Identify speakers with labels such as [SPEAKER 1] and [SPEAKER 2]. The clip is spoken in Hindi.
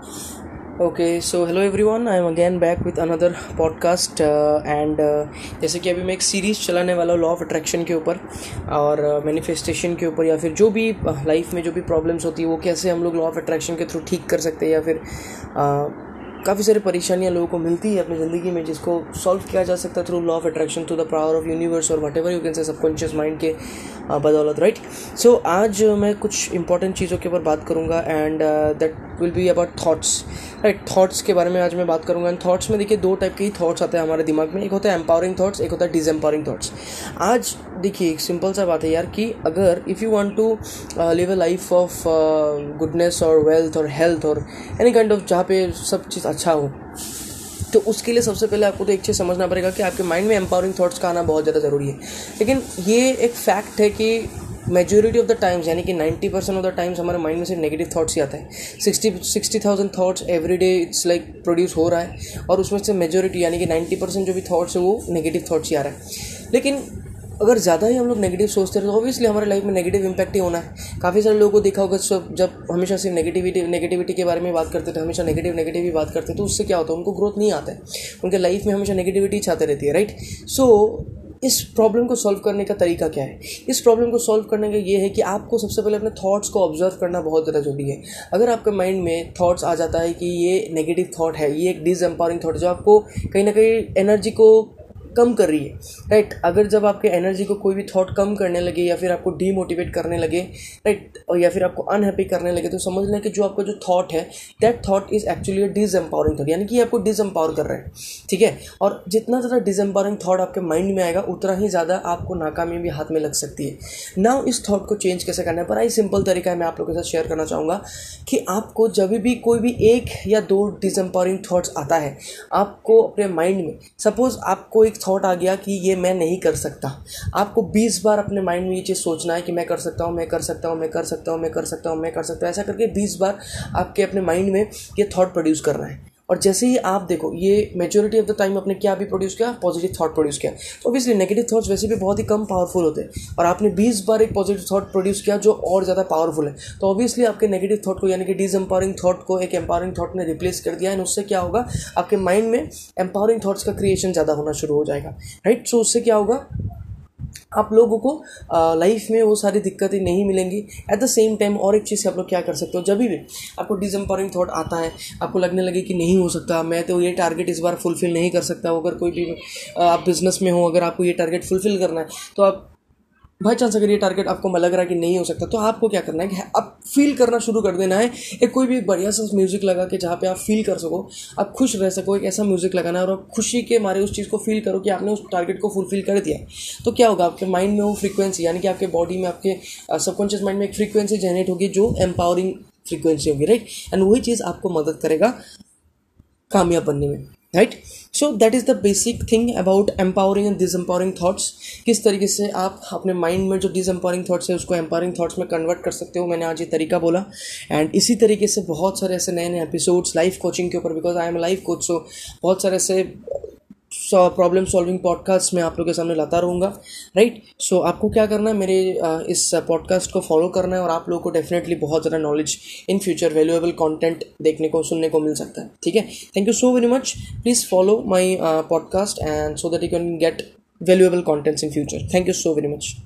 [SPEAKER 1] Okay so hello everyone I am again back with another podcast and जैसे कि अभी मैं एक सीरीज़ चलाने वाला हूँ लॉ ऑफ़ अट्रैक्शन के ऊपर और मैनिफेस्टेशन uh, के ऊपर या फिर जो भी लाइफ uh, में जो भी प्रॉब्लम्स होती है वो कैसे हम लोग लॉ ऑफ़ अट्रैक्शन के थ्रू ठीक कर सकते हैं या फिर uh, काफ़ी सारी परेशानियाँ लोगों को मिलती है अपनी ज़िंदगी में, जिसको सॉल्व किया जा सकता है through law of attraction through the power of universe और whatever you can say subconscious mind के बदौलत राइट सो आज मैं कुछ इंपॉर्टेंट चीज़ों के ऊपर बात करूँगा and that will be about thoughts right thoughts के बारे में आज मैं बात करूँगा एंड थाट्स में देखिए दो टाइप के ही थाट्स आते हैं हमारे दिमाग में, एक होता है एम्पावरिंग थाट्स एक होता है डिसएम्पावरिंग थाट्स आज देखिए एक सिंपल सा बात है यार कि अगर if you want to live a life of goodness और वेल्थ और हेल्थ और एनी काइंड ऑफ़ जहाँ पे सब चीज़ अच्छा हो। तो उसके लिए सबसे पहले आपको तो एक चीज़ समझना पड़ेगा कि आपके माइंड में एम्पावरिंग थाट्स का आना बहुत ज़्यादा ज़रूरी है। लेकिन ये एक फैक्ट है कि मेजोरिटी ऑफ़ द टाइम्स यानी कि ninety percent of the times हमारे माइंड में सिर्फ़ नेगेटिव थाट्स ही आता है। Sixty sixty thousand thoughts every day it's like produce हो रहा है, और उसमें से मेजोरिटी यानी कि नाइन्टी परसेंट जो भी थाट्स है वो नेगेटिव थाट्स ही आ रहा है। लेकिन अगर ज़्यादा ही हम लोग नेगेटिव सोचते हैं तो ऑब्वियसली हमारे लाइफ में नेगेटिव इम्पैक्ट ही होना है। काफ़ी सारे लोगों को देखा होगा सब जब हमेशा सिर्फ़ नेगेटिविटी नेगेटिविटी के बारे में बात करते थे, हमेशा नेगेटिव नेगेटिव ही बात करते तो उससे क्या होता है, उनको ग्रोथ नहीं आता है। उनके लाइफ में हमेशा नेगेटिविटी चाहते रहती है राइट सो इस प्रॉब्लम को सॉल्व करने का तरीका क्या है? इस प्रॉब्लम को सॉल्व करने का ये है कि आपको सबसे पहले अपने थॉट्स को ऑब्ज़र्व करना बहुत ज़्यादा ज़रूरी है। अगर आपके माइंड में थॉट्स आ जाता है कि ये नेगेटिव थॉट है, ये एक डिसएम्पावरिंग थॉट है, जो आपको कहीं ना कहीं एनर्जी को कम कर रही है राइट अगर जब आपके एनर्जी को कोई भी थॉट कम करने लगे या फिर आपको डीमोटिवेट करने लगे राइट और या फिर आपको अनहैप्पी करने लगे तो समझ लें कि जो आपका जो थॉट है that thought is actually disempowering thought यानी कि आपको डिस एम्पावर कर रहे हैं, ठीक है? और जितना ज़्यादा डिस एम्पावरिंग थॉट आपके माइंड में आएगा, उतना ही ज़्यादा आपको नाकामी भी हाथ में लग सकती है। नाउ इस थॉट को चेंज कैसे करना है? पर आई सिंपल तरीका है, मैं आप लोगों के साथ शेयर करना चाहूँगा कि आपको जब भी कोई भी एक या दो डिस एम्पावरिंग थाट्स आता है, आपको अपने माइंड में सपोज़ आपको एक थॉट आ गया कि ये मैं नहीं कर सकता। आपको बीस बार अपने माइंड में ये चीज़ सोचना है कि मैं कर सकता हूँ, मैं कर सकता हूँ, मैं कर सकता हूँ, मैं कर सकता हूँ, मैं कर सकता हूँ। ऐसा करके बीस बार आपके अपने माइंड में ये थॉट प्रोड्यूस करना है। और जैसे ही आप देखो, ये मेजोरिटी ऑफ़ द टाइम आपने क्या भी प्रोड्यूस किया? पॉजिटिव थॉट प्रोड्यूस किया। तो ऑब्वियसली नेगेटिव थॉट्स वैसे भी बहुत ही कम पावरफुल होते हैं। और आपने 20 बार एक पॉजिटिव थॉट प्रोड्यूस किया जो और ज़्यादा पावरफुल है। तो ऑब्वियसली आपके नेगेटिव थॉट को, यानी कि डिस एम्पावरिंग थॉट को, एक एम्पावरिंग थॉट ने रिप्लेस कर दिया। एंड उससे क्या होगा? आपके माइंड में एम्पावरिंग थॉट्स का क्रिएशन ज़्यादा होना शुरू हो जाएगा। राइट सो उससे क्या होगा? आप लोगों को लाइफ में वो सारी दिक्कतें नहीं मिलेंगी। एट द सेम टाइम और एक चीज़ से आप लोग क्या कर सकते हो? जब भी, आपको डिसम्पावरिंग थॉट आता है, आपको लगने लगे कि नहीं हो सकता, मैं तो ये टारगेट इस बार फुलफिल नहीं कर सकता अगर कोई भी आप बिज़नेस में हो, अगर आपको ये टारगेट फुलफिल करना है तो आप बाई चांस अगर ये टारगेट आपको लग रहा है कि नहीं हो सकता तो आपको क्या करना है कि आप फील करना शुरू कर देना है। एक कोई भी बढ़िया सा म्यूज़िक लगा के जहाँ पे आप फील कर सको, आप खुश रह सको, एक ऐसा म्यूज़िक लगाना है और आप खुशी के मारे उस चीज़ को फील करो कि आपने उस टारगेट को फुलफिल कर दिया। तो क्या होगा, आपके माइंड में वो फ्रीक्वेंसी यानी कि आपके बॉडी में, आपके सबकॉन्शियस माइंड में एक फ्रीक्वेंसी जनरेट होगी जो एम्पावरिंग फ्रीक्वेंसी होगी राइट एंड वही चीज़ आपको मदद करेगा कामयाब बनने में। Right so that is the basic thing about empowering and disempowering thoughts किस तरीके से आप अपने माइंड में जो डिसम्पावरिंग थाट्स है, उसको एम्पावरिंग थाट्स में कन्वर्ट कर सकते हो? मैंने आज ये तरीका बोला। एंड इसी तरीके से बहुत सारे ऐसे नए नए एपिसोड्स लाइफ कोचिंग के ऊपर because I am life coach so बहुत सारे ऐसे प्रॉब्लम सॉल्विंग पॉडकास्ट मैं आप लोगों के सामने लाता रहूँगा राइट सो आपको क्या करना है, मेरे इस पॉडकास्ट को फॉलो करना है और आप लोगों को डेफिनेटली बहुत ज़्यादा knowledge in future valuable content देखने को, सुनने को मिल सकता है, ठीक है? Thank you so very much please follow my podcast and so that you can get valuable contents in future thank you so very much